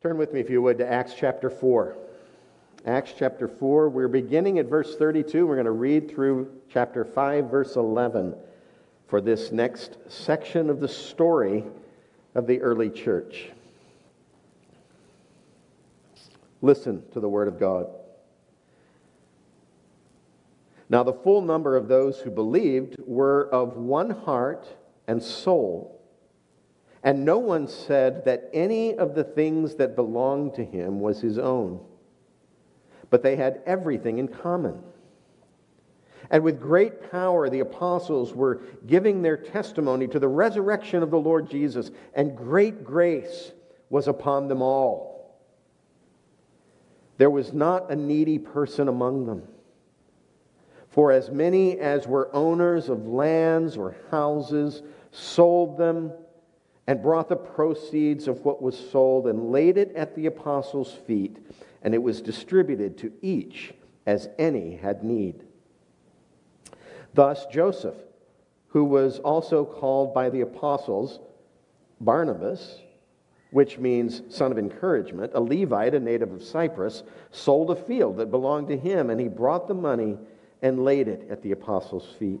Turn with me, if you would, to Acts chapter 4. Acts chapter 4, we're beginning at verse 32. We're going to read through chapter 5, verse 11 for this next section of the story of the early church. Listen to the word of God. Now, the full number of those who believed were of one heart and soul. And no one said that any of the things that belonged to him was his own, but they had everything in common. And with great power, the apostles were giving their testimony to the resurrection of the Lord Jesus, and great grace was upon them all. There was not a needy person among them. For as many as were owners of lands or houses sold them and brought the proceeds of what was sold and laid it at the apostles' feet, and it was distributed to each as any had need. Thus, Joseph, who was also called by the apostles Barnabas, which means son of encouragement, a Levite, a native of Cyprus, sold a field that belonged to him, and he brought the money and laid it at the apostles' feet.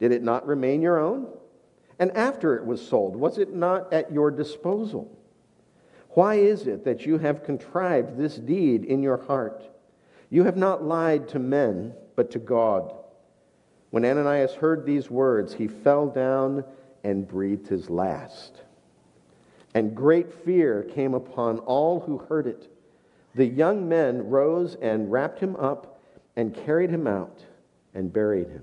did it not remain your own? And after it was sold, was it not at your disposal? Why is it that you have contrived this deed in your heart? You have not lied to men, but to God. When Ananias heard these words, he fell down and breathed his last. And great fear came upon all who heard it. The young men rose and wrapped him up and carried him out and buried him.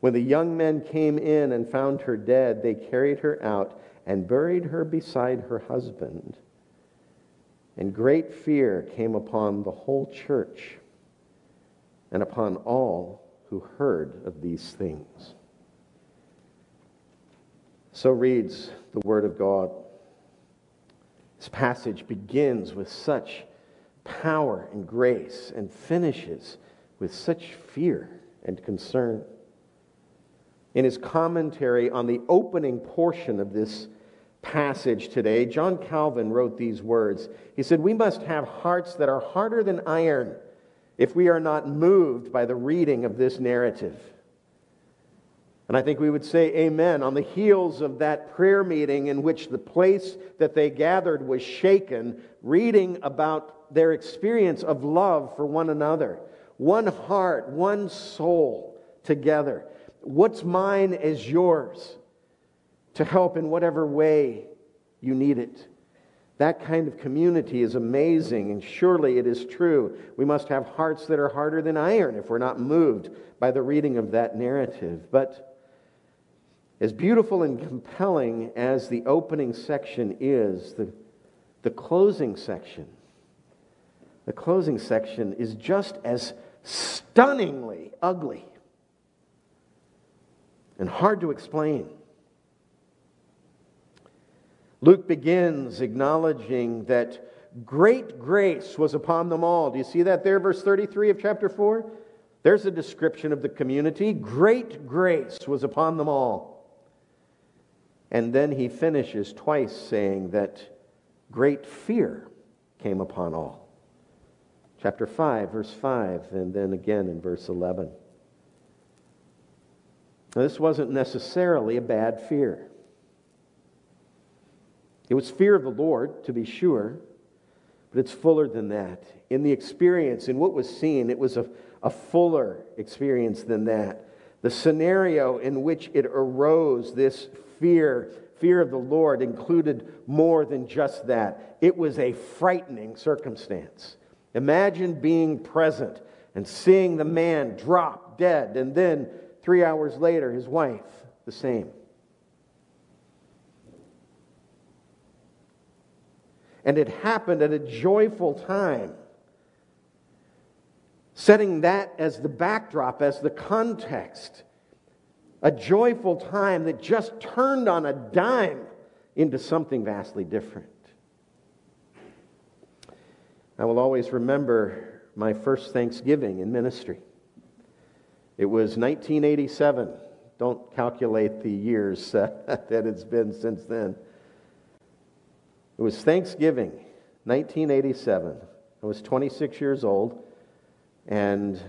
When the young men came in and found her dead, they carried her out and buried her beside her husband. And great fear came upon the whole church and upon all who heard of these things. So reads the Word of God. This passage begins with such power and grace and finishes with such fear and concern. In his commentary on the opening portion of this passage today, John Calvin wrote these words. He said, We must have hearts that are harder than iron if we are not moved by the reading of this narrative. And I think we would say amen on the heels of that prayer meeting in which the place that they gathered was shaken, reading about their experience of love for one another. One heart, one soul together. What's mine is yours to help in whatever way you need it. That kind of community is amazing, and surely it is true. We must have hearts that are harder than iron if we're not moved by the reading of that narrative. But as beautiful and compelling as the opening section is, the, the closing section, the closing section is just as stunningly ugly and hard to explain. Luke begins acknowledging that great grace was upon them all. Do you see that there, verse 33 of chapter 4? There's a description of the community. Great grace was upon them all. And then he finishes twice saying that great fear came upon all. Chapter 5, verse 5, and then again in verse 11. Now, this wasn't necessarily a bad fear. It was fear of the Lord, to be sure, but it's fuller than that. In the experience, in what was seen, it was a, a fuller experience than that. The scenario in which it arose, this fear, fear of the Lord, included more than just that. It was a frightening circumstance. Imagine being present and seeing the man drop dead, and then three hours later, his wife, the same. And it happened at a joyful time. Setting that as the backdrop, as the context. A joyful time that just turned on a dime into something vastly different. I will always remember my first Thanksgiving in ministry. It was 1987. Don't calculate the years uh, that it's been since then. It was Thanksgiving, 1987. I was 26 years old, and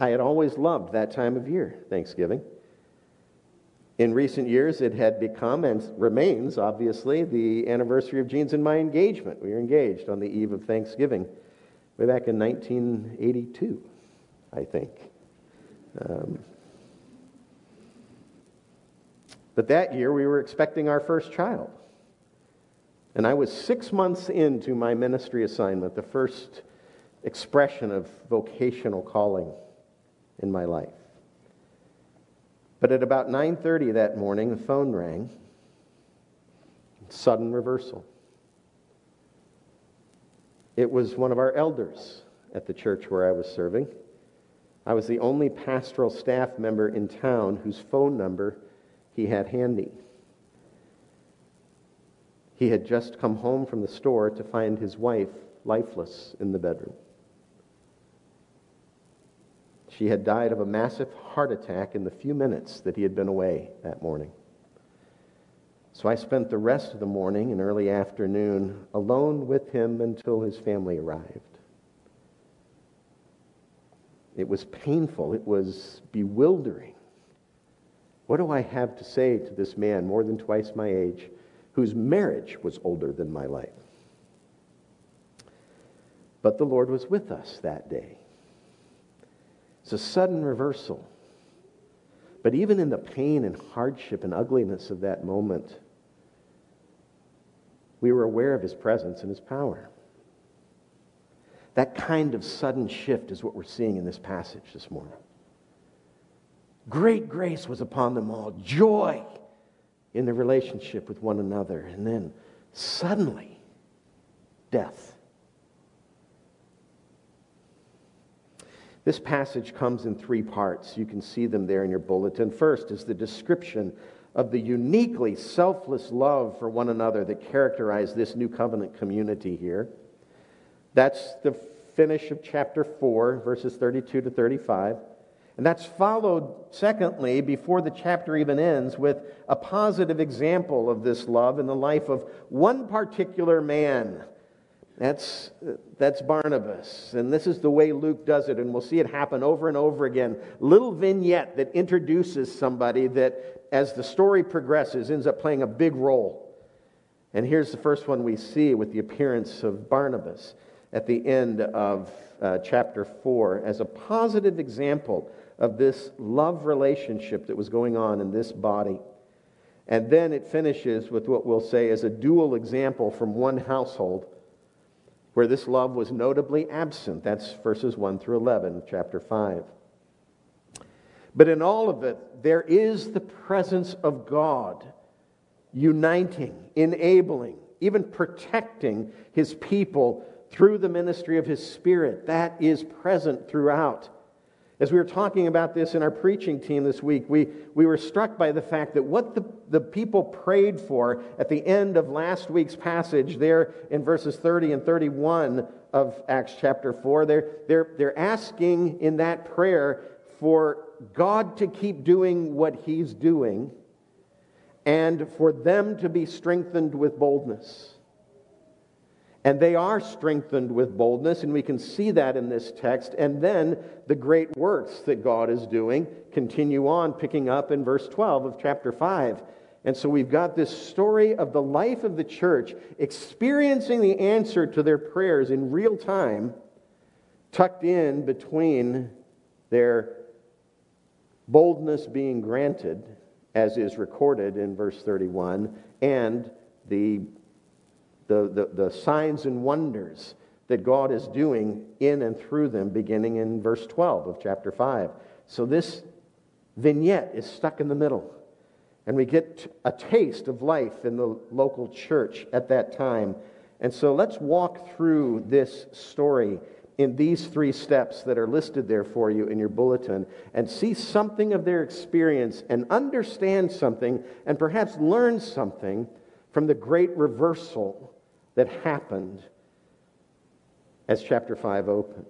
I had always loved that time of year, Thanksgiving. In recent years, it had become and remains, obviously, the anniversary of Jean's and my engagement. We were engaged on the eve of Thanksgiving way back in 1982, I think. Um, but that year, we were expecting our first child. And I was six months into my ministry assignment, the first expression of vocational calling in my life. But at about 9:30 that morning, the phone rang. Sudden reversal. It was one of our elders at the church where I was serving. I was the only pastoral staff member in town whose phone number he had handy. He had just come home from the store to find his wife lifeless in the bedroom. She had died of a massive heart attack in the few minutes that he had been away that morning. So I spent the rest of the morning and early afternoon alone with him until his family arrived. It was painful, it was bewildering. What do I have to say to this man, more than twice my age, whose marriage was older than my life. But the Lord was with us that day. It's a sudden reversal. But even in the pain and hardship and ugliness of that moment, we were aware of his presence and his power. That kind of sudden shift is what we're seeing in this passage this morning. Great grace was upon them all, joy in the relationship with one another. And then suddenly, death. This passage comes in three parts. You can see them there in your bulletin. First is the description of the uniquely selfless love for one another that characterized this new covenant community here. That's the finish of chapter 4, verses 32 to 35. And that's followed, secondly, before the chapter even ends, with a positive example of this love in the life of one particular man. That's, that's Barnabas. And this is the way Luke does it, and we'll see it happen over and over again. Little vignette that introduces somebody that, as the story progresses, ends up playing a big role. And here's the first one we see with the appearance of Barnabas at the end of uh, chapter 4 as a positive example of this love relationship that was going on in this body. And then it finishes with what we'll say is a dual example from one household where this love was notably absent. That's verses 1 through 11, chapter 5. But in all of it, there is the presence of God uniting, enabling, even protecting his people through the ministry of his Spirit. That is present throughout. As we were talking about this in our preaching team this week, we, we were struck by the fact that what the, the people prayed for at the end of last week's passage, there in verses 30 and 31 of Acts chapter 4, they're, they're, they're asking in that prayer for God to keep doing what He's doing and for them to be strengthened with boldness. And they are strengthened with boldness, and we can see that in this text. And then the great works that God is doing continue on, picking up in verse 12 of chapter 5. And so we've got this story of the life of the church experiencing the answer to their prayers in real time, tucked in between their boldness being granted, as is recorded in verse 31, and the, the, the, the signs and wonders that God is doing in and through them, beginning in verse 12 of chapter 5. So this vignette is stuck in the middle. And we get a taste of life in the local church at that time. And so let's walk through this story in these three steps that are listed there for you in your bulletin and see something of their experience and understand something and perhaps learn something from the great reversal that happened as chapter 5 opened.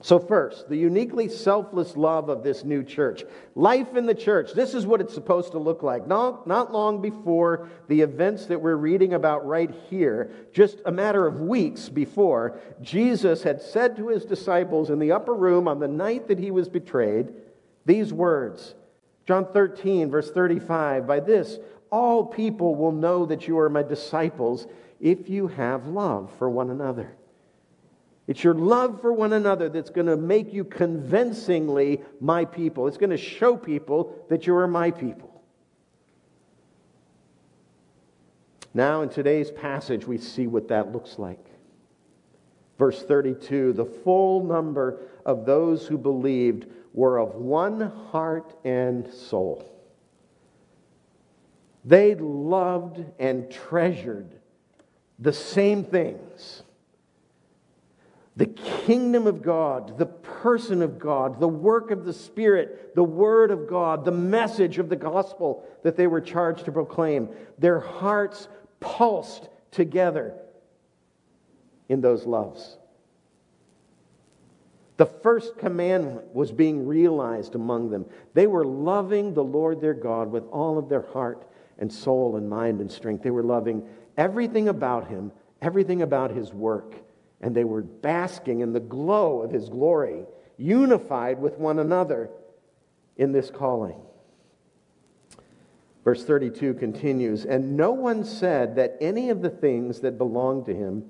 So, first, the uniquely selfless love of this new church. Life in the church, this is what it's supposed to look like. Not, not long before the events that we're reading about right here, just a matter of weeks before, Jesus had said to his disciples in the upper room on the night that he was betrayed these words John 13, verse 35 By this, all people will know that you are my disciples if you have love for one another. It's your love for one another that's going to make you convincingly my people. It's going to show people that you are my people. Now, in today's passage, we see what that looks like. Verse 32 the full number of those who believed were of one heart and soul. They loved and treasured the same things the kingdom of God, the person of God, the work of the Spirit, the word of God, the message of the gospel that they were charged to proclaim. Their hearts pulsed together in those loves. The first commandment was being realized among them. They were loving the Lord their God with all of their heart and soul and mind and strength. They were loving everything about Him, everything about His work and they were basking in the glow of his glory, unified with one another in this calling. Verse 32 continues And no one said that any of the things that belonged to him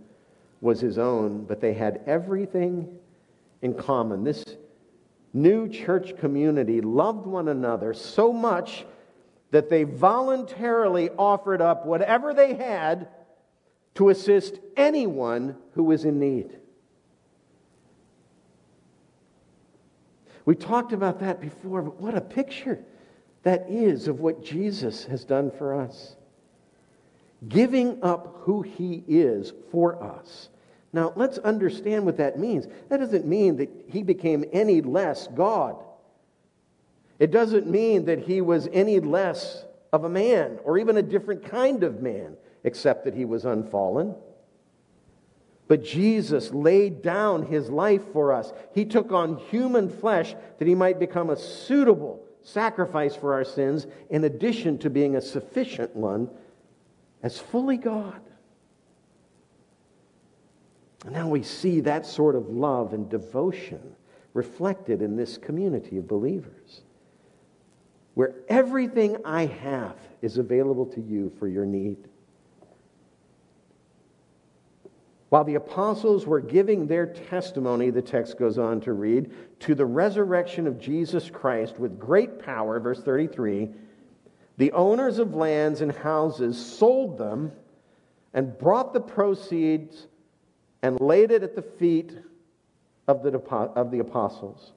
was his own, but they had everything in common. This new church community loved one another so much that they voluntarily offered up whatever they had to assist anyone who was in need. We talked about that before, but what a picture that is of what Jesus has done for us. Giving up who he is for us. Now, let's understand what that means. That doesn't mean that he became any less God. It doesn't mean that he was any less of a man or even a different kind of man except that he was unfallen. But Jesus laid down his life for us. He took on human flesh that he might become a suitable sacrifice for our sins, in addition to being a sufficient one as fully God. And now we see that sort of love and devotion reflected in this community of believers, where everything I have is available to you for your need. While the apostles were giving their testimony, the text goes on to read, to the resurrection of Jesus Christ with great power, verse 33, the owners of lands and houses sold them and brought the proceeds and laid it at the feet of the, of the apostles.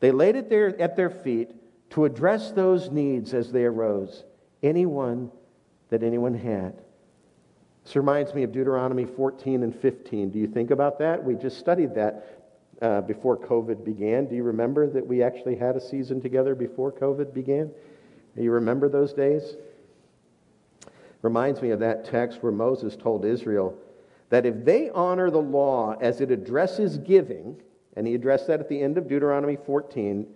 They laid it there at their feet to address those needs as they arose, anyone that anyone had. This reminds me of Deuteronomy 14 and 15. Do you think about that? We just studied that uh, before COVID began. Do you remember that we actually had a season together before COVID began? Do you remember those days? Reminds me of that text where Moses told Israel that if they honor the law as it addresses giving, and he addressed that at the end of Deuteronomy 14,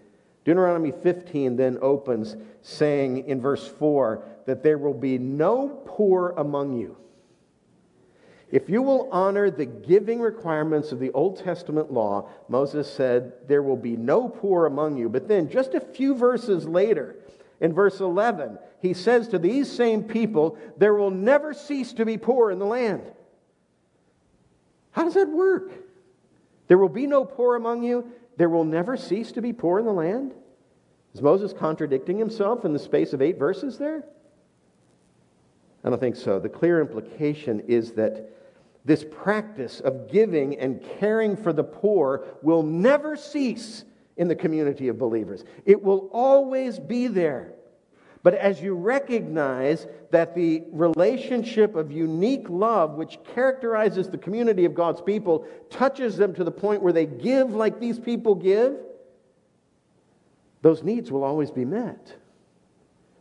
Deuteronomy 15 then opens saying in verse 4 that there will be no poor among you. If you will honor the giving requirements of the Old Testament law, Moses said, there will be no poor among you. But then, just a few verses later, In verse 11, he says to these same people, There will never cease to be poor in the land. How does that work? There will be no poor among you. There will never cease to be poor in the land. Is Moses contradicting himself in the space of eight verses there? I don't think so. The clear implication is that this practice of giving and caring for the poor will never cease in the community of believers. It will always be there. But as you recognize that the relationship of unique love, which characterizes the community of God's people, touches them to the point where they give like these people give, those needs will always be met.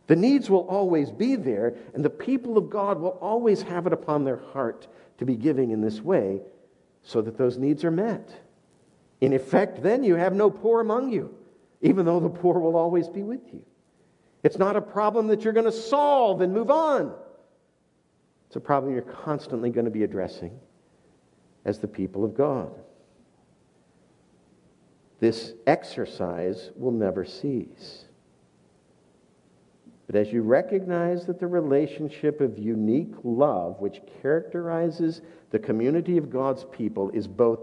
The needs will always be there, and the people of God will always have it upon their heart to be giving in this way so that those needs are met. In effect, then you have no poor among you, even though the poor will always be with you. It's not a problem that you're going to solve and move on. It's a problem you're constantly going to be addressing as the people of God. This exercise will never cease. But as you recognize that the relationship of unique love, which characterizes the community of God's people, is both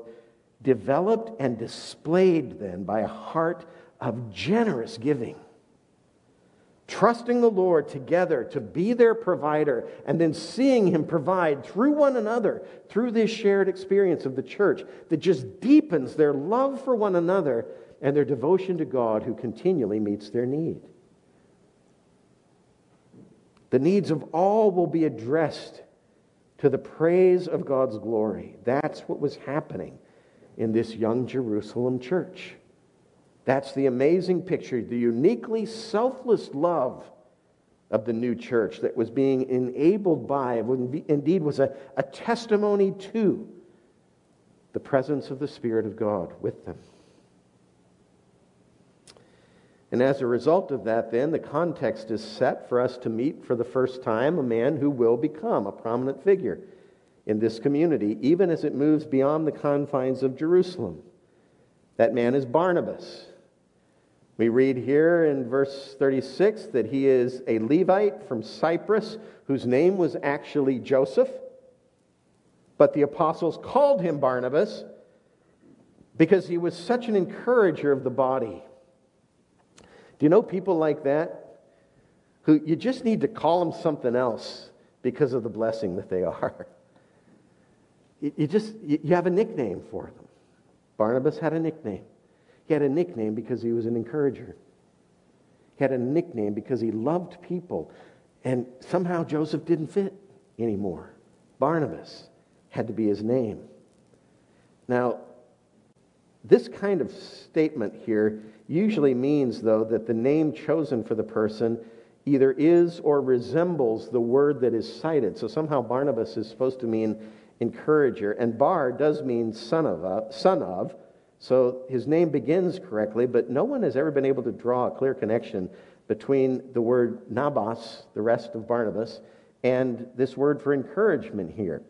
developed and displayed then by a heart of generous giving, trusting the Lord together to be their provider, and then seeing Him provide through one another, through this shared experience of the church that just deepens their love for one another and their devotion to God who continually meets their need. The needs of all will be addressed to the praise of God's glory. That's what was happening in this young Jerusalem church. That's the amazing picture, the uniquely selfless love of the new church that was being enabled by, indeed was a, a testimony to the presence of the Spirit of God with them. And as a result of that, then, the context is set for us to meet for the first time a man who will become a prominent figure in this community, even as it moves beyond the confines of Jerusalem. That man is Barnabas. We read here in verse 36 that he is a Levite from Cyprus whose name was actually Joseph. But the apostles called him Barnabas because he was such an encourager of the body. Do you know people like that? Who you just need to call them something else because of the blessing that they are. You just you have a nickname for them. Barnabas had a nickname. He had a nickname because he was an encourager. He had a nickname because he loved people. And somehow Joseph didn't fit anymore. Barnabas had to be his name. Now, this kind of statement here usually means, though, that the name chosen for the person either is or resembles the word that is cited. So somehow Barnabas is supposed to mean encourager, and Bar does mean son of, uh, son of. So his name begins correctly, but no one has ever been able to draw a clear connection between the word nabos, the rest of Barnabas, and this word for encouragement here,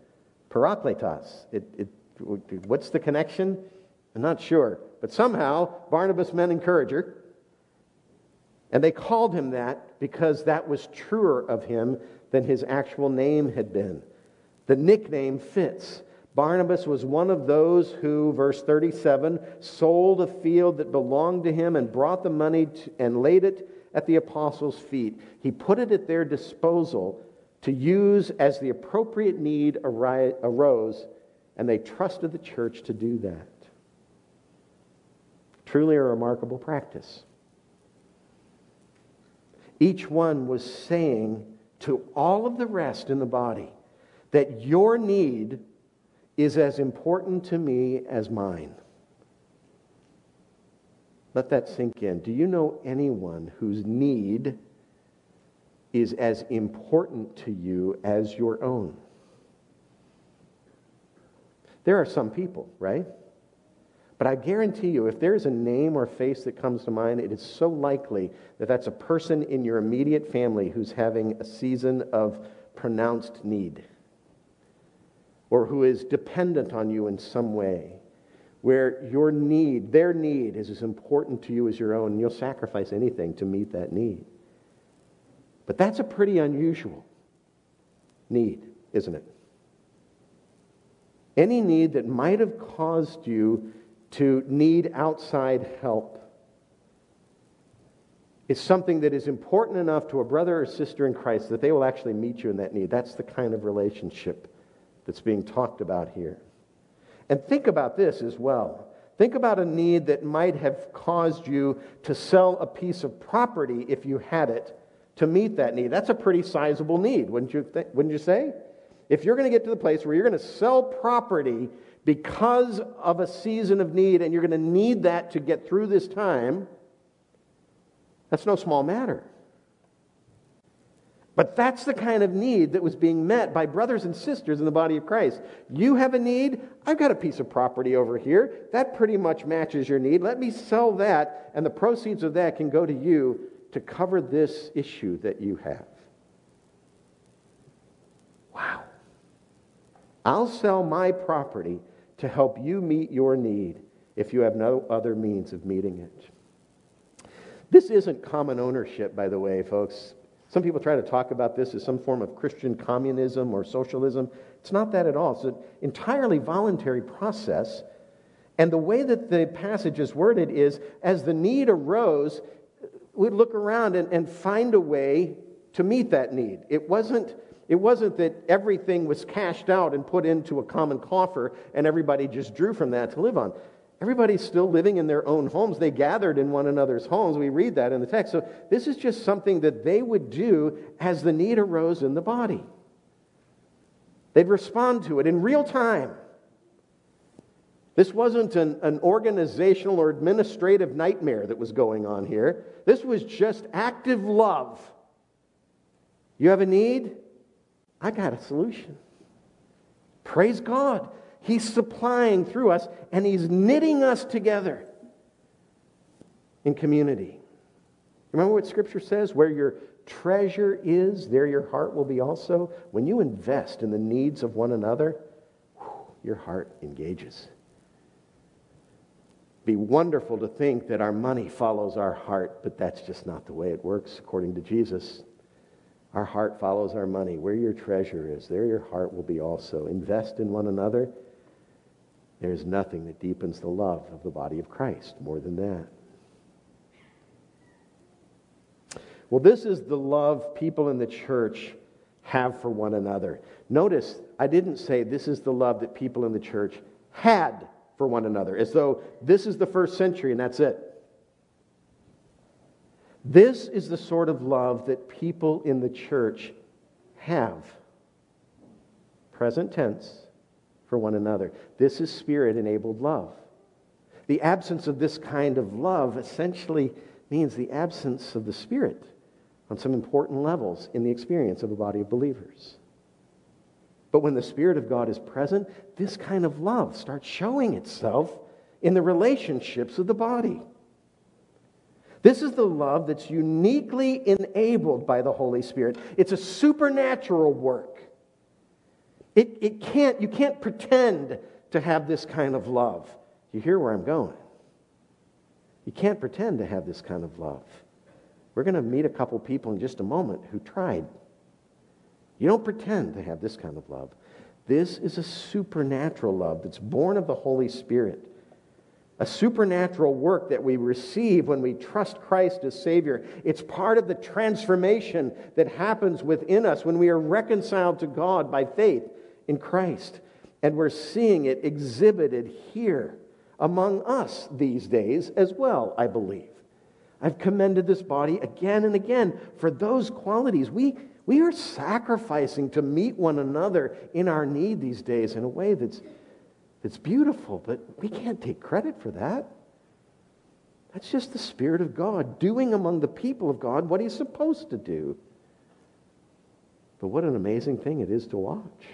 parakletos. It, it, what's the connection? I'm not sure. But somehow, Barnabas meant encourager. And they called him that because that was truer of him than his actual name had been. The nickname fits. Barnabas was one of those who, verse 37, sold a field that belonged to him and brought the money to, and laid it at the apostles' feet. He put it at their disposal to use as the appropriate need arose, and they trusted the church to do that. Truly a remarkable practice. Each one was saying to all of the rest in the body that your need is as important to me as mine. Let that sink in. Do you know anyone whose need is as important to you as your own? There are some people, right? But I guarantee you, if there's a name or face that comes to mind, it is so likely that that's a person in your immediate family who's having a season of pronounced need or who is dependent on you in some way, where your need, their need, is as important to you as your own, and you'll sacrifice anything to meet that need. But that's a pretty unusual need, isn't it? Any need that might have caused you to need outside help is something that is important enough to a brother or sister in Christ that they will actually meet you in that need. That's the kind of relationship that's being talked about here. And think about this as well. Think about a need that might have caused you to sell a piece of property if you had it to meet that need. That's a pretty sizable need, wouldn't you, th- wouldn't you say? If you're going to get to the place where you're going to sell property because of a season of need and you're going to need that to get through this time, that's no small matter. But that's the kind of need that was being met by brothers and sisters in the body of Christ. You have a need. I've got a piece of property over here. That pretty much matches your need. Let me sell that, and the proceeds of that can go to you to cover this issue that you have. Wow. I'll sell my property to help you meet your need if you have no other means of meeting it. This isn't common ownership, by the way, folks. Some people try to talk about this as some form of Christian communism or socialism. It's not that at all. It's an entirely voluntary process. And the way that the passage is worded is as the need arose, we'd look around and, and find a way to meet that need. It wasn't, it wasn't that everything was cashed out and put into a common coffer and everybody just drew from that to live on. Everybody's still living in their own homes. They gathered in one another's homes. We read that in the text. So this is just something that they would do as the need arose in the body. They'd respond to it in real time. This wasn't an, an organizational or administrative nightmare that was going on here. This was just active love. You have a need? I got a solution. Praise God. He's supplying through us, and He's knitting us together in community. Remember what Scripture says? Where your treasure is, there your heart will be also. When you invest in the needs of one another, your heart engages. Be wonderful to think that our money follows our heart, but that's just not the way it works according to Jesus. Our heart follows our money. Where your treasure is, there your heart will be also. Invest in one another there is nothing that deepens the love of the body of Christ more than that. Well, this is the love people in the church have for one another. Notice, I didn't say this is the love that people in the church had for one another, as though this is the first century and that's it. This is the sort of love that people in the church have. Present tense for one another. This is spirit enabled love. The absence of this kind of love essentially means the absence of the Spirit on some important levels in the experience of a body of believers. But when the Spirit of God is present, this kind of love starts showing itself in the relationships of the body. This is the love that's uniquely enabled by the Holy Spirit. It's a supernatural work. It, it can't, you can't pretend to have this kind of love. You hear where I'm going? You can't pretend to have this kind of love. We're going to meet a couple people in just a moment who tried. You don't pretend to have this kind of love. This is a supernatural love that's born of the Holy Spirit. A supernatural work that we receive when we trust Christ as Savior. It's part of the transformation that happens within us when we are reconciled to God by faith in Christ. And we're seeing it exhibited here among us these days as well, I believe. I've commended this body again and again for those qualities. We, we are sacrificing to meet one another in our need these days in a way that's, that's beautiful, but we can't take credit for that. That's just the Spirit of God doing among the people of God what He's supposed to do. But what an amazing thing it is to watch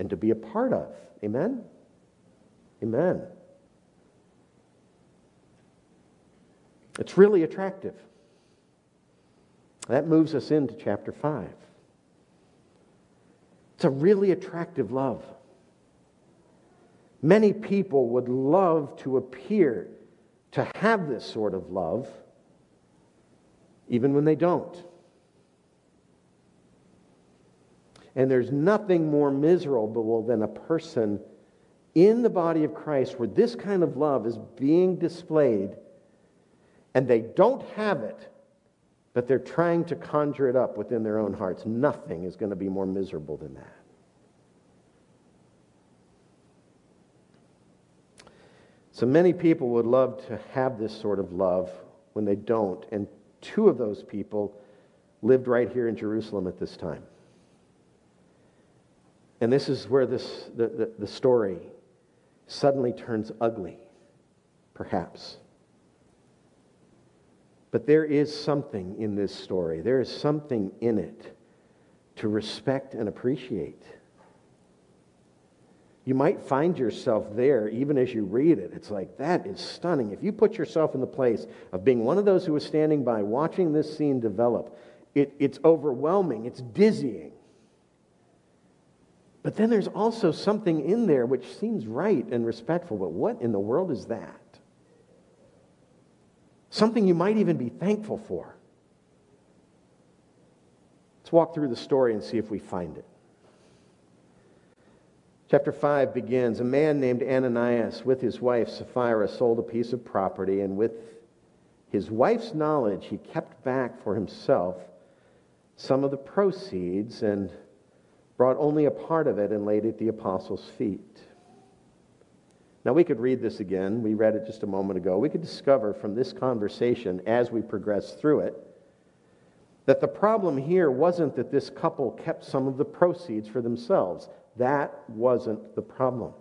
and to be a part of. Amen? Amen. It's really attractive. That moves us into chapter 5. It's a really attractive love. Many people would love to appear to have this sort of love, even when they don't. And there's nothing more miserable than a person in the body of Christ where this kind of love is being displayed and they don't have it, but they're trying to conjure it up within their own hearts. Nothing is going to be more miserable than that. So many people would love to have this sort of love when they don't, and two of those people lived right here in Jerusalem at this time. And this is where this, the, the, the story suddenly turns ugly, perhaps. But there is something in this story. There is something in it to respect and appreciate. You might find yourself there even as you read it. It's like, that is stunning. If you put yourself in the place of being one of those who was standing by watching this scene develop, it, it's overwhelming, it's dizzying. But then there's also something in there which seems right and respectful, but what in the world is that? Something you might even be thankful for. Let's walk through the story and see if we find it. Chapter 5 begins A man named Ananias with his wife Sapphira sold a piece of property, and with his wife's knowledge, he kept back for himself some of the proceeds and brought only a part of it and laid it at the apostles' feet. Now, we could read this again. We read it just a moment ago. We could discover from this conversation as we progress through it that the problem here wasn't that this couple kept some of the proceeds for themselves. That wasn't the problem.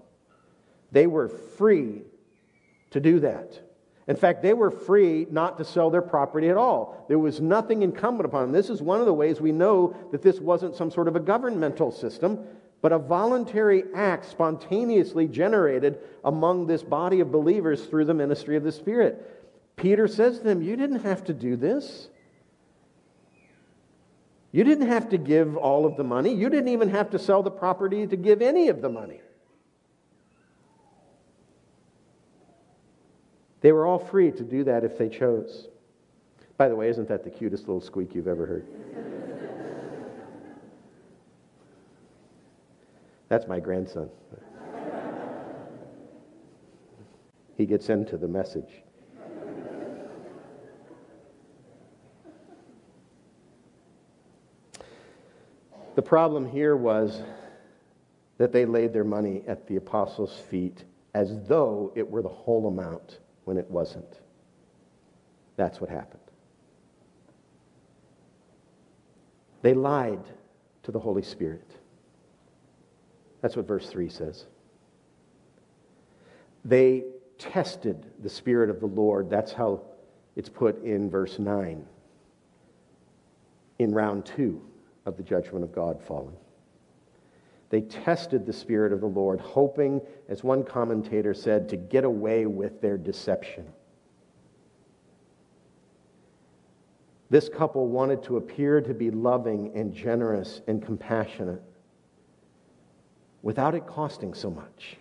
They were free to do that. In fact, they were free not to sell their property at all. There was nothing incumbent upon them. This is one of the ways we know that this wasn't some sort of a governmental system, but a voluntary act spontaneously generated among this body of believers through the ministry of the Spirit. Peter says to them, You didn't have to do this. You didn't have to give all of the money. You didn't even have to sell the property to give any of the money. They were all free to do that if they chose. By the way, isn't that the cutest little squeak you've ever heard? That's my grandson. He gets into the message. The problem here was that they laid their money at the apostles' feet as though it were the whole amount when it wasn't. That's what happened. They lied to the Holy Spirit. That's what verse 3 says. They tested the Spirit of the Lord. That's how it's put in verse 9, in round 2 of the judgment of God falling. They tested the Spirit of the Lord, hoping, as one commentator said, to get away with their deception. This couple wanted to appear to be loving and generous and compassionate without it costing so much.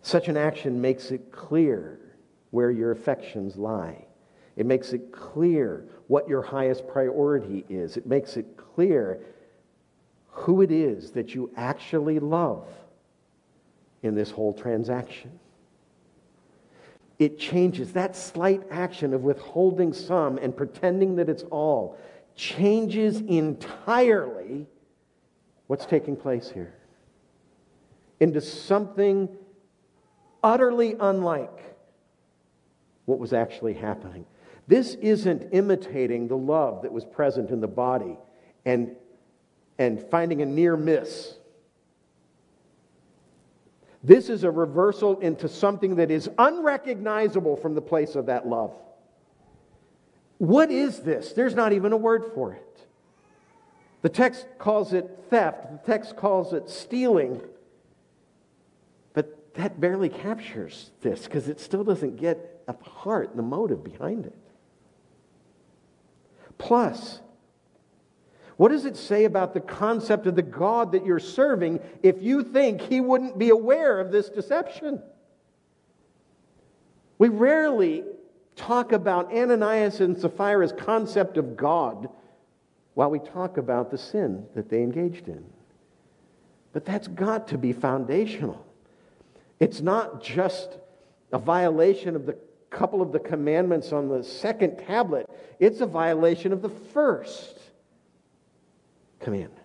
Such an action makes it clear where your affections lie. It makes it clear what your highest priority is. It makes it clear who it is that you actually love in this whole transaction. It changes that slight action of withholding some and pretending that it's all, changes entirely what's taking place here into something utterly unlike what was actually happening. This isn't imitating the love that was present in the body and, and finding a near miss. This is a reversal into something that is unrecognizable from the place of that love. What is this? There's not even a word for it. The text calls it theft, the text calls it stealing. But that barely captures this because it still doesn't get at the heart, the motive behind it. Plus, what does it say about the concept of the God that you're serving if you think he wouldn't be aware of this deception? We rarely talk about Ananias and Sapphira's concept of God while we talk about the sin that they engaged in. But that's got to be foundational. It's not just a violation of the couple of the commandments on the second tablet, it's a violation of the first commandment.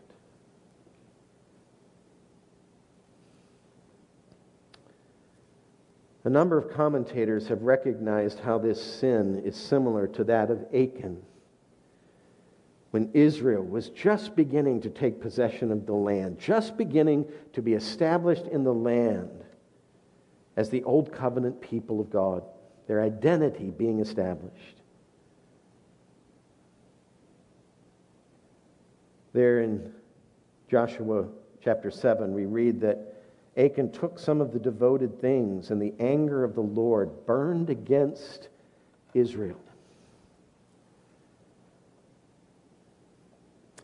A number of commentators have recognized how this sin is similar to that of Achan when Israel was just beginning to take possession of the land, just beginning to be established in the land as the old covenant people of God, their identity being established. There in Joshua chapter 7, we read that Achan took some of the devoted things, and the anger of the Lord burned against Israel.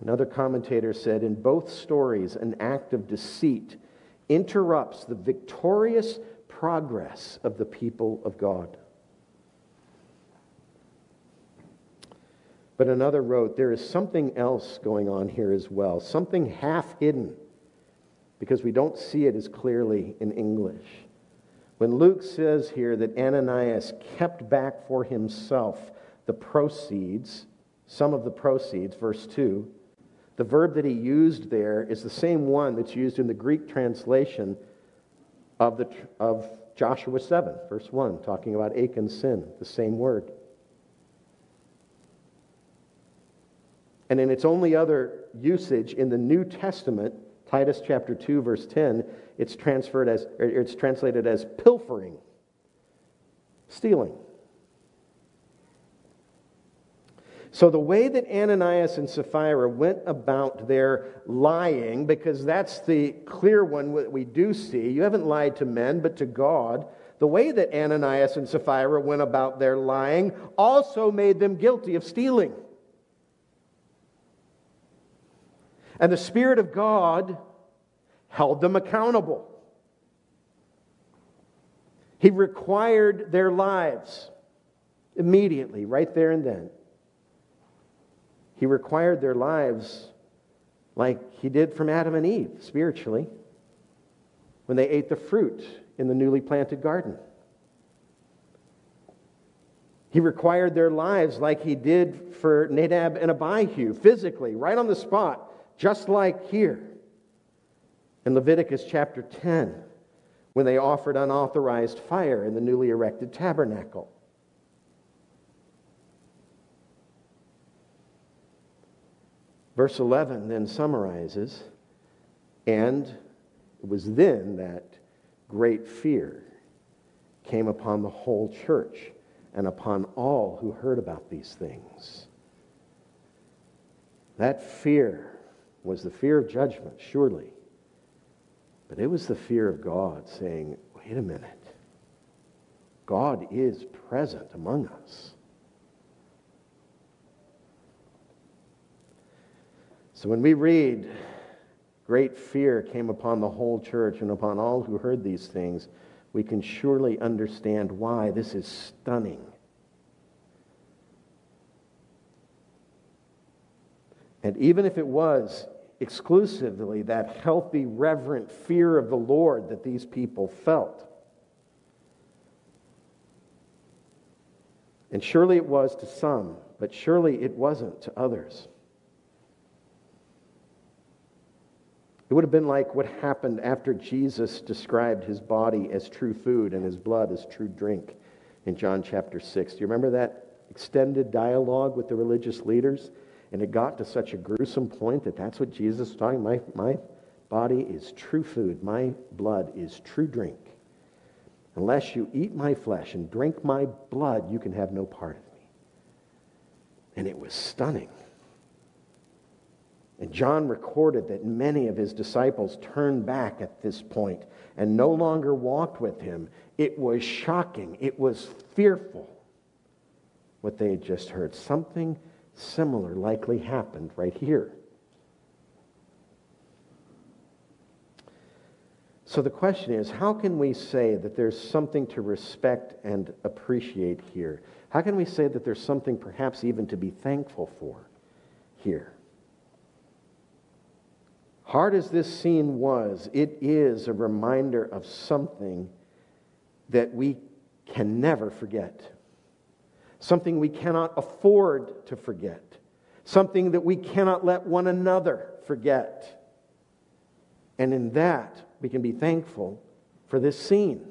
Another commentator said in both stories, an act of deceit interrupts the victorious progress of the people of God. But another wrote, there is something else going on here as well, something half hidden, because we don't see it as clearly in English. When Luke says here that Ananias kept back for himself the proceeds, some of the proceeds, verse 2, the verb that he used there is the same one that's used in the Greek translation of, the, of Joshua 7, verse 1, talking about Achan's sin, the same word. And in its only other usage in the New Testament, Titus chapter 2, verse 10, it's transferred as, it's translated as pilfering, stealing. So, the way that Ananias and Sapphira went about their lying, because that's the clear one that we do see, you haven't lied to men, but to God. The way that Ananias and Sapphira went about their lying also made them guilty of stealing. And the Spirit of God held them accountable. He required their lives immediately, right there and then. He required their lives like he did from Adam and Eve spiritually when they ate the fruit in the newly planted garden. He required their lives like he did for Nadab and Abihu physically, right on the spot, just like here in Leviticus chapter 10 when they offered unauthorized fire in the newly erected tabernacle. Verse 11 then summarizes, and it was then that great fear came upon the whole church and upon all who heard about these things. That fear was the fear of judgment, surely. But it was the fear of God saying, wait a minute. God is present among us. So when we read, great fear came upon the whole church and upon all who heard these things, we can surely understand why this is stunning. And even if it was exclusively that healthy, reverent fear of the Lord that these people felt, and surely it was to some, but surely it wasn't to others. It would have been like what happened after Jesus described his body as true food and his blood as true drink in John chapter 6. Do you remember that extended dialogue with the religious leaders? And it got to such a gruesome point that that's what Jesus was talking. My, my body is true food, my blood is true drink. Unless you eat my flesh and drink my blood, you can have no part of me. And it was stunning. And John recorded that many of his disciples turned back at this point and no longer walked with him. It was shocking, it was fearful what they had just heard. Something similar likely happened right here. So the question is how can we say that there's something to respect and appreciate here? How can we say that there's something perhaps even to be thankful for here? Hard as this scene was, it is a reminder of something that we can never forget, something we cannot afford to forget, something that we cannot let one another forget. And in that, we can be thankful for this scene.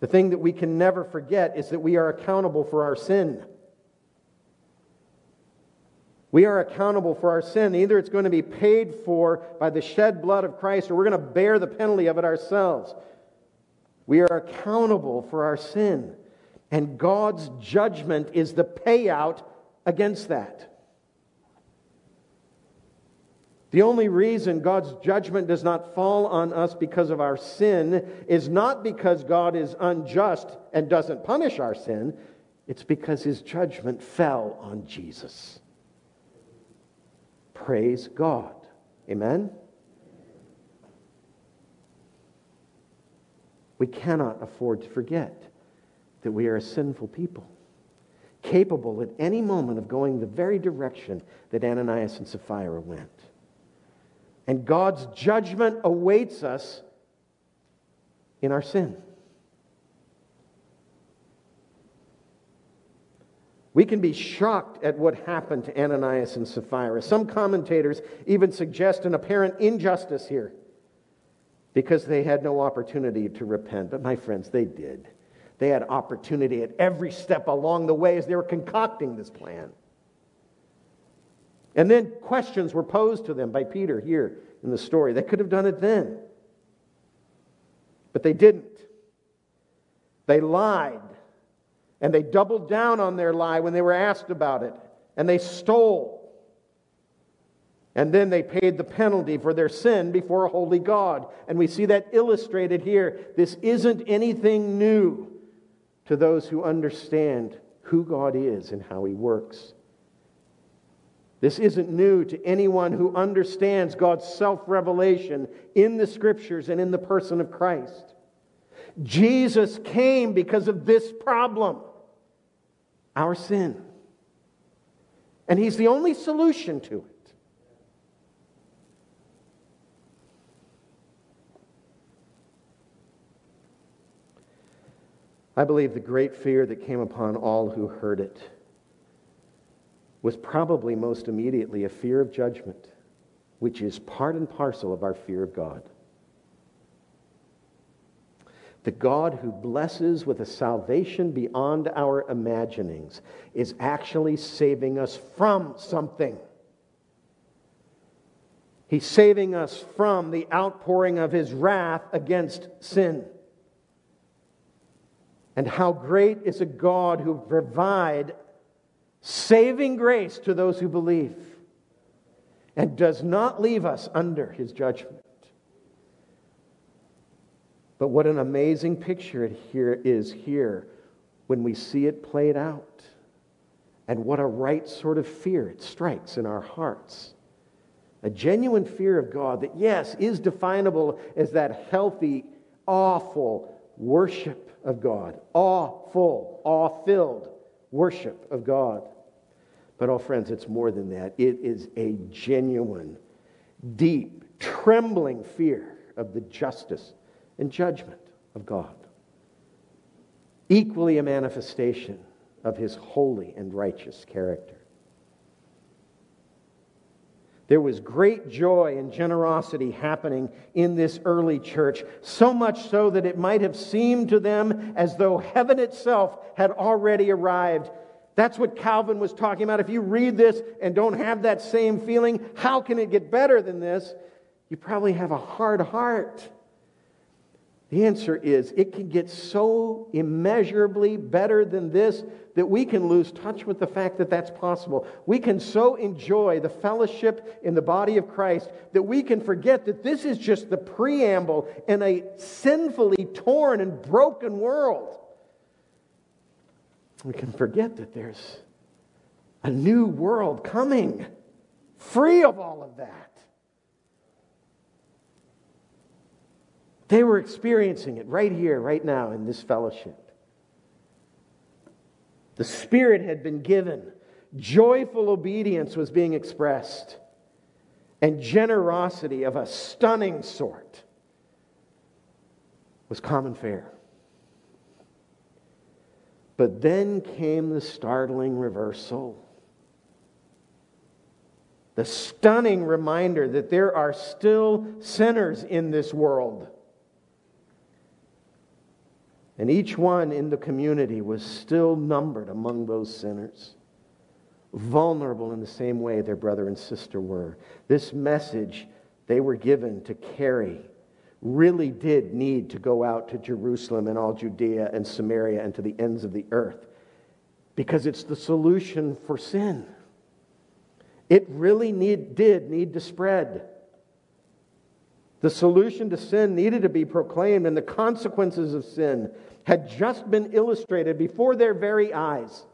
The thing that we can never forget is that we are accountable for our sin. We are accountable for our sin. Either it's going to be paid for by the shed blood of Christ or we're going to bear the penalty of it ourselves. We are accountable for our sin. And God's judgment is the payout against that. The only reason God's judgment does not fall on us because of our sin is not because God is unjust and doesn't punish our sin, it's because his judgment fell on Jesus. Praise God. Amen? We cannot afford to forget that we are a sinful people, capable at any moment of going the very direction that Ananias and Sapphira went. And God's judgment awaits us in our sin. We can be shocked at what happened to Ananias and Sapphira. Some commentators even suggest an apparent injustice here because they had no opportunity to repent. But my friends, they did. They had opportunity at every step along the way as they were concocting this plan. And then questions were posed to them by Peter here in the story. They could have done it then, but they didn't. They lied, and they doubled down on their lie when they were asked about it, and they stole. And then they paid the penalty for their sin before a holy God. And we see that illustrated here. This isn't anything new to those who understand who God is and how He works. This isn't new to anyone who understands God's self revelation in the scriptures and in the person of Christ. Jesus came because of this problem our sin. And He's the only solution to it. I believe the great fear that came upon all who heard it was probably most immediately a fear of judgment, which is part and parcel of our fear of God. The God who blesses with a salvation beyond our imaginings is actually saving us from something. He's saving us from the outpouring of his wrath against sin. And how great is a God who provide saving grace to those who believe, and does not leave us under his judgment. But what an amazing picture it here is here when we see it played out. And what a right sort of fear it strikes in our hearts. A genuine fear of God that, yes, is definable as that healthy, awful worship of God. Awful, awe filled worship of God. But, oh, friends, it's more than that. It is a genuine, deep, trembling fear of the justice and judgment of God. Equally a manifestation of his holy and righteous character. There was great joy and generosity happening in this early church, so much so that it might have seemed to them as though heaven itself had already arrived that's what Calvin was talking about. If you read this and don't have that same feeling, how can it get better than this? You probably have a hard heart. The answer is it can get so immeasurably better than this that we can lose touch with the fact that that's possible. We can so enjoy the fellowship in the body of Christ that we can forget that this is just the preamble in a sinfully torn and broken world we can forget that there's a new world coming, free of all of that. They were experiencing it right here, right now, in this fellowship. The Spirit had been given. Joyful obedience was being expressed, and generosity of a stunning sort was common fare. But then came the startling reversal. The stunning reminder that there are still sinners in this world. And each one in the community was still numbered among those sinners, vulnerable in the same way their brother and sister were. This message they were given to carry really did need to go out to Jerusalem and all Judea and Samaria and to the ends of the earth because it's the solution for sin. It really need, did need to spread. The solution to sin needed to be proclaimed, and the consequences of sin had just been illustrated before their very eyes.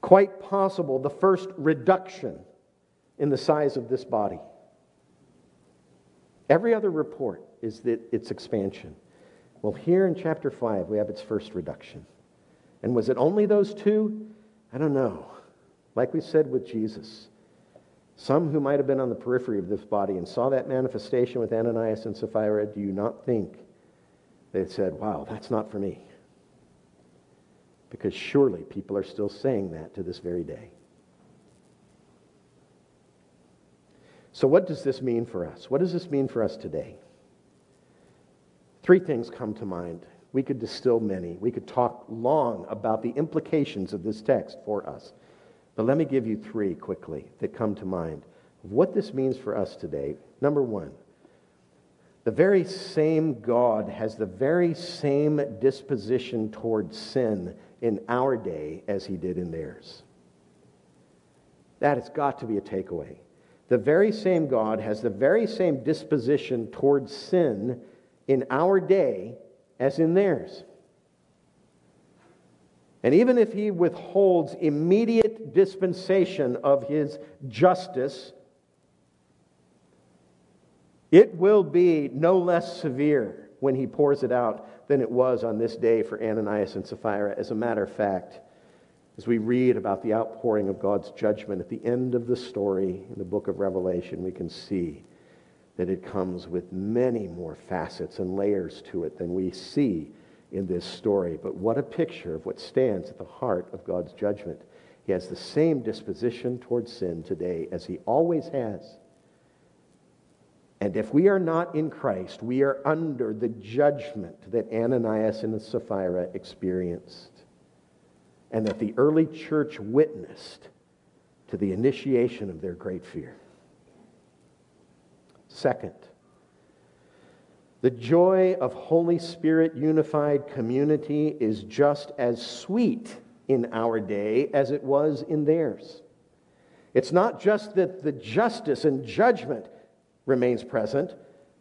Quite possible the first reduction in the size of this body. Every other report is that its expansion. Well, here in chapter 5, we have its first reduction. And was it only those two? I don't know. Like we said with Jesus, some who might have been on the periphery of this body and saw that manifestation with Ananias and Sapphira, do you not think they said, wow, that's not for me? Because surely people are still saying that to this very day. So, what does this mean for us? What does this mean for us today? Three things come to mind. We could distill many. We could talk long about the implications of this text for us. But let me give you three quickly that come to mind of what this means for us today. Number one, the very same God has the very same disposition toward sin in our day as he did in theirs. That has got to be a takeaway. The very same God has the very same disposition towards sin in our day as in theirs. And even if he withholds immediate dispensation of his justice, it will be no less severe when he pours it out than it was on this day for Ananias and Sapphira. As a matter of fact, as we read about the outpouring of God's judgment at the end of the story in the book of Revelation, we can see that it comes with many more facets and layers to it than we see in this story. But what a picture of what stands at the heart of God's judgment. He has the same disposition towards sin today as he always has. And if we are not in Christ, we are under the judgment that Ananias and Sapphira experienced and that the early church witnessed to the initiation of their great fear. Second, the joy of Holy Spirit unified community is just as sweet in our day as it was in theirs. It's not just that the justice and judgment remains present,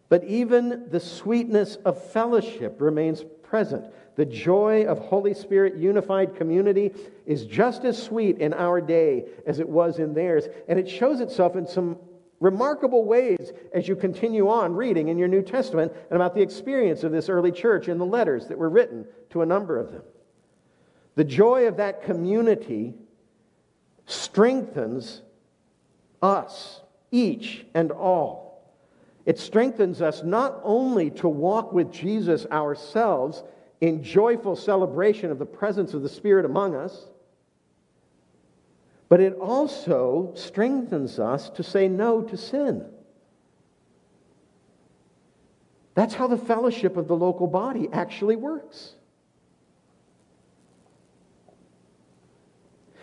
but even the sweetness of fellowship remains present. The joy of Holy Spirit unified community is just as sweet in our day as it was in theirs, and it shows itself in some remarkable ways as you continue on reading in your New Testament and about the experience of this early church in the letters that were written to a number of them. The joy of that community strengthens us, each and all. It strengthens us not only to walk with Jesus ourselves in joyful celebration of the presence of the Spirit among us but it also strengthens us to say no to sin. That's how the fellowship of the local body actually works.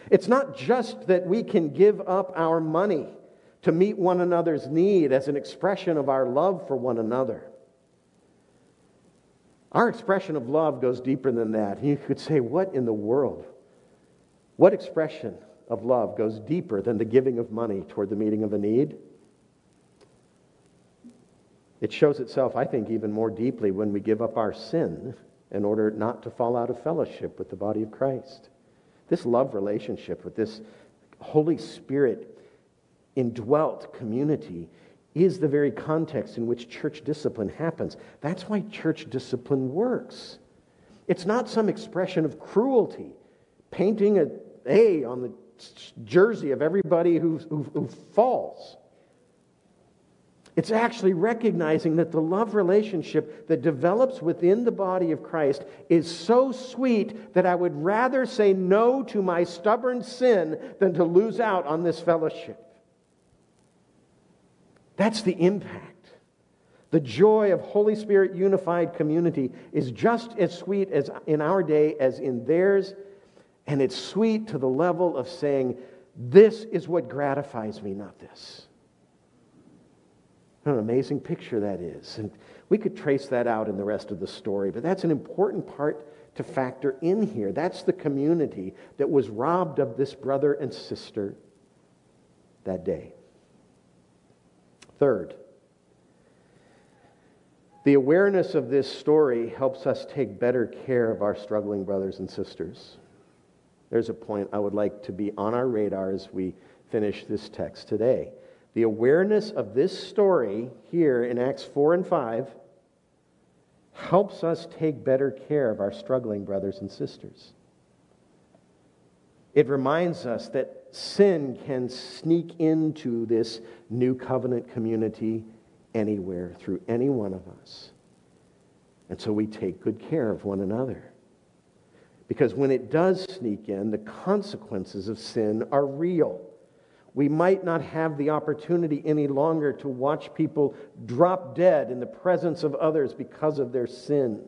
It's not just that we can give up our money to meet one another's need as an expression of our love for one another. Our expression of love goes deeper than that. You could say, What in the world? What expression of love goes deeper than the giving of money toward the meeting of a need. It shows itself, I think, even more deeply when we give up our sin in order not to fall out of fellowship with the body of Christ. This love relationship with this Holy Spirit indwelt community is the very context in which church discipline happens. That's why church discipline works. It's not some expression of cruelty, painting a A on the jersey of everybody who, who, who falls. It's actually recognizing that the love relationship that develops within the body of Christ is so sweet that I would rather say no to my stubborn sin than to lose out on this fellowship. That's the impact. The joy of Holy Spirit unified community is just as sweet as in our day as in theirs, and it's sweet to the level of saying, This is what gratifies me, not this. What an amazing picture that is. And we could trace that out in the rest of the story, but that's an important part to factor in here. That's the community that was robbed of this brother and sister that day. Third, the awareness of this story helps us take better care of our struggling brothers and sisters. There's a point I would like to be on our radar as we finish this text today. The awareness of this story here in Acts 4 and 5 helps us take better care of our struggling brothers and sisters. It reminds us that sin can sneak into this new covenant community anywhere through any one of us. And so we take good care of one another. Because when it does sneak in, the consequences of sin are real we might not have the opportunity any longer to watch people drop dead in the presence of others because of their sin.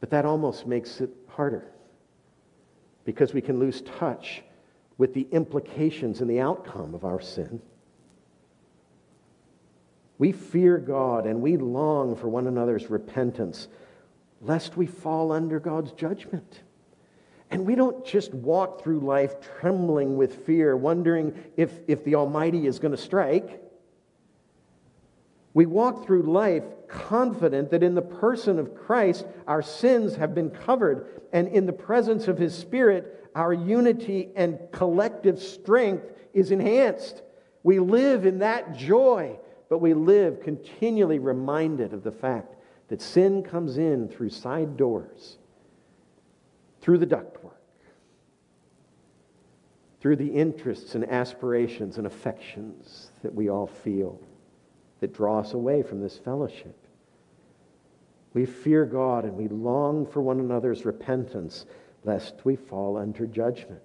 But that almost makes it harder because we can lose touch with the implications and the outcome of our sin. We fear God and we long for one another's repentance, lest we fall under God's judgment. And we don't just walk through life trembling with fear, wondering if, if the Almighty is going to strike. We walk through life confident that in the person of Christ, our sins have been covered, and in the presence of His Spirit, our unity and collective strength is enhanced. We live in that joy, but we live continually reminded of the fact that sin comes in through side doors through the ductwork, through the interests and aspirations and affections that we all feel that draw us away from this fellowship. We fear God and we long for one another's repentance, lest we fall under judgment.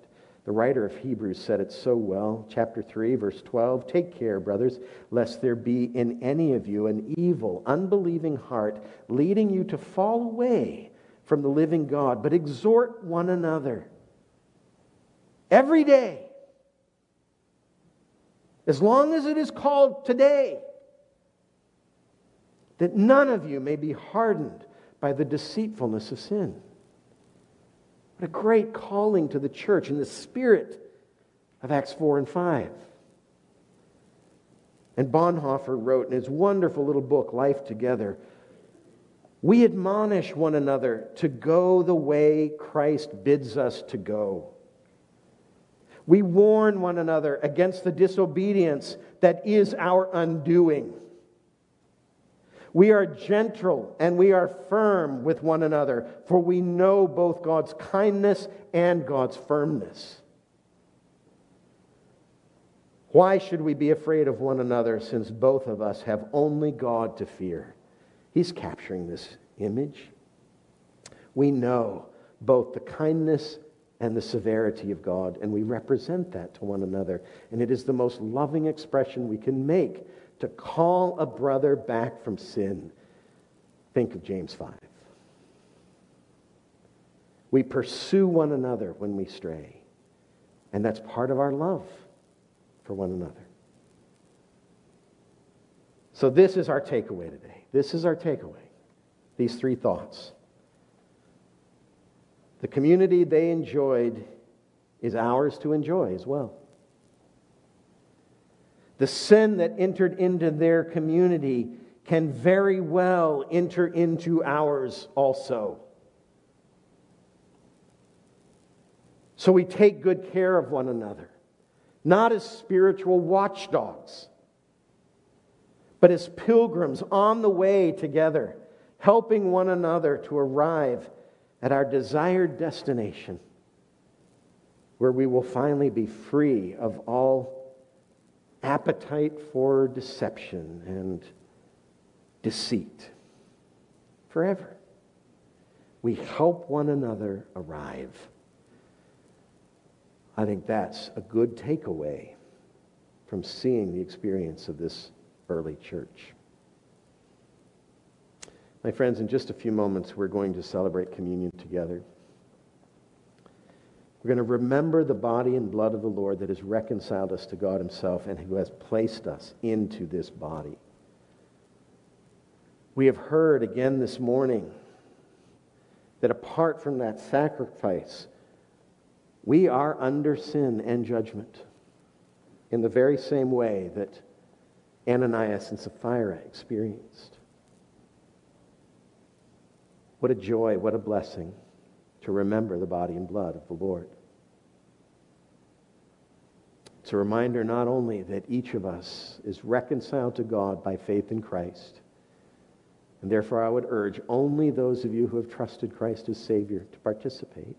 The writer of Hebrews said it so well, chapter 3, verse 12 Take care, brothers, lest there be in any of you an evil, unbelieving heart leading you to fall away from the living God, but exhort one another every day, as long as it is called today, that none of you may be hardened by the deceitfulness of sin. What a great calling to the church in the spirit of Acts 4 and 5. And Bonhoeffer wrote in his wonderful little book, Life Together, we admonish one another to go the way Christ bids us to go. We warn one another against the disobedience that is our undoing. We are gentle and we are firm with one another, for we know both God's kindness and God's firmness. Why should we be afraid of one another since both of us have only God to fear? He's capturing this image. We know both the kindness and the severity of God, and we represent that to one another. And it is the most loving expression we can make to call a brother back from sin. Think of James 5. We pursue one another when we stray, and that's part of our love for one another. So, this is our takeaway today. This is our takeaway. These three thoughts. The community they enjoyed is ours to enjoy as well. The sin that entered into their community can very well enter into ours also. So we take good care of one another, not as spiritual watchdogs but as pilgrims on the way together, helping one another to arrive at our desired destination, where we will finally be free of all appetite for deception and deceit forever. We help one another arrive. I think that's a good takeaway from seeing the experience of this early church. My friends, in just a few moments, we're going to celebrate communion together. We're going to remember the body and blood of the Lord that has reconciled us to God Himself and who has placed us into this body. We have heard again this morning that apart from that sacrifice, we are under sin and judgment in the very same way that Ananias and Sapphira experienced. What a joy, what a blessing to remember the body and blood of the Lord. It's a reminder not only that each of us is reconciled to God by faith in Christ, and therefore I would urge only those of you who have trusted Christ as Savior to participate.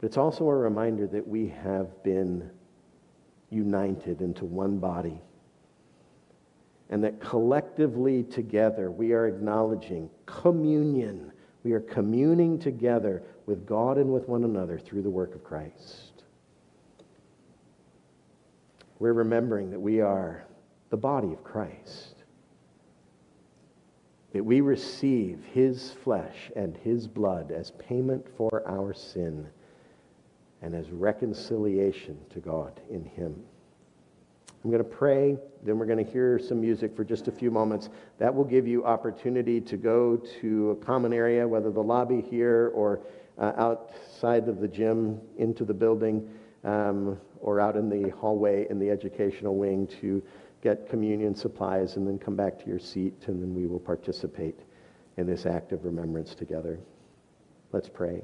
But it's also a reminder that we have been united into one body and that collectively together we are acknowledging communion. We are communing together with God and with one another through the work of Christ. We're remembering that we are the body of Christ, that we receive his flesh and his blood as payment for our sin and as reconciliation to God in him. I'm going to pray, then we're going to hear some music for just a few moments. That will give you opportunity to go to a common area, whether the lobby here or uh, outside of the gym into the building um, or out in the hallway in the educational wing to get communion supplies and then come back to your seat and then we will participate in this act of remembrance together. Let's pray.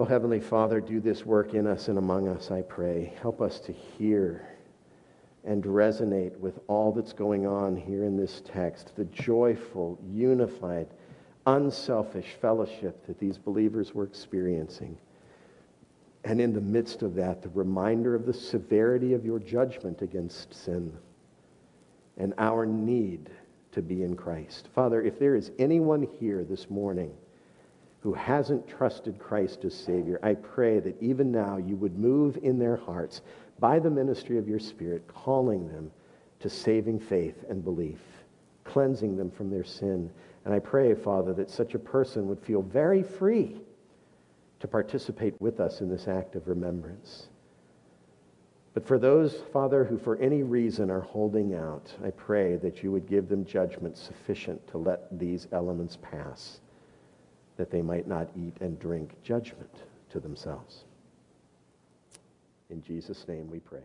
Oh, Heavenly Father, do this work in us and among us, I pray. Help us to hear and resonate with all that's going on here in this text the joyful, unified, unselfish fellowship that these believers were experiencing. And in the midst of that, the reminder of the severity of your judgment against sin and our need to be in Christ. Father, if there is anyone here this morning, who hasn't trusted Christ as Savior, I pray that even now you would move in their hearts by the ministry of your Spirit, calling them to saving faith and belief, cleansing them from their sin. And I pray, Father, that such a person would feel very free to participate with us in this act of remembrance. But for those, Father, who for any reason are holding out, I pray that you would give them judgment sufficient to let these elements pass that they might not eat and drink judgment to themselves. In Jesus' name we pray.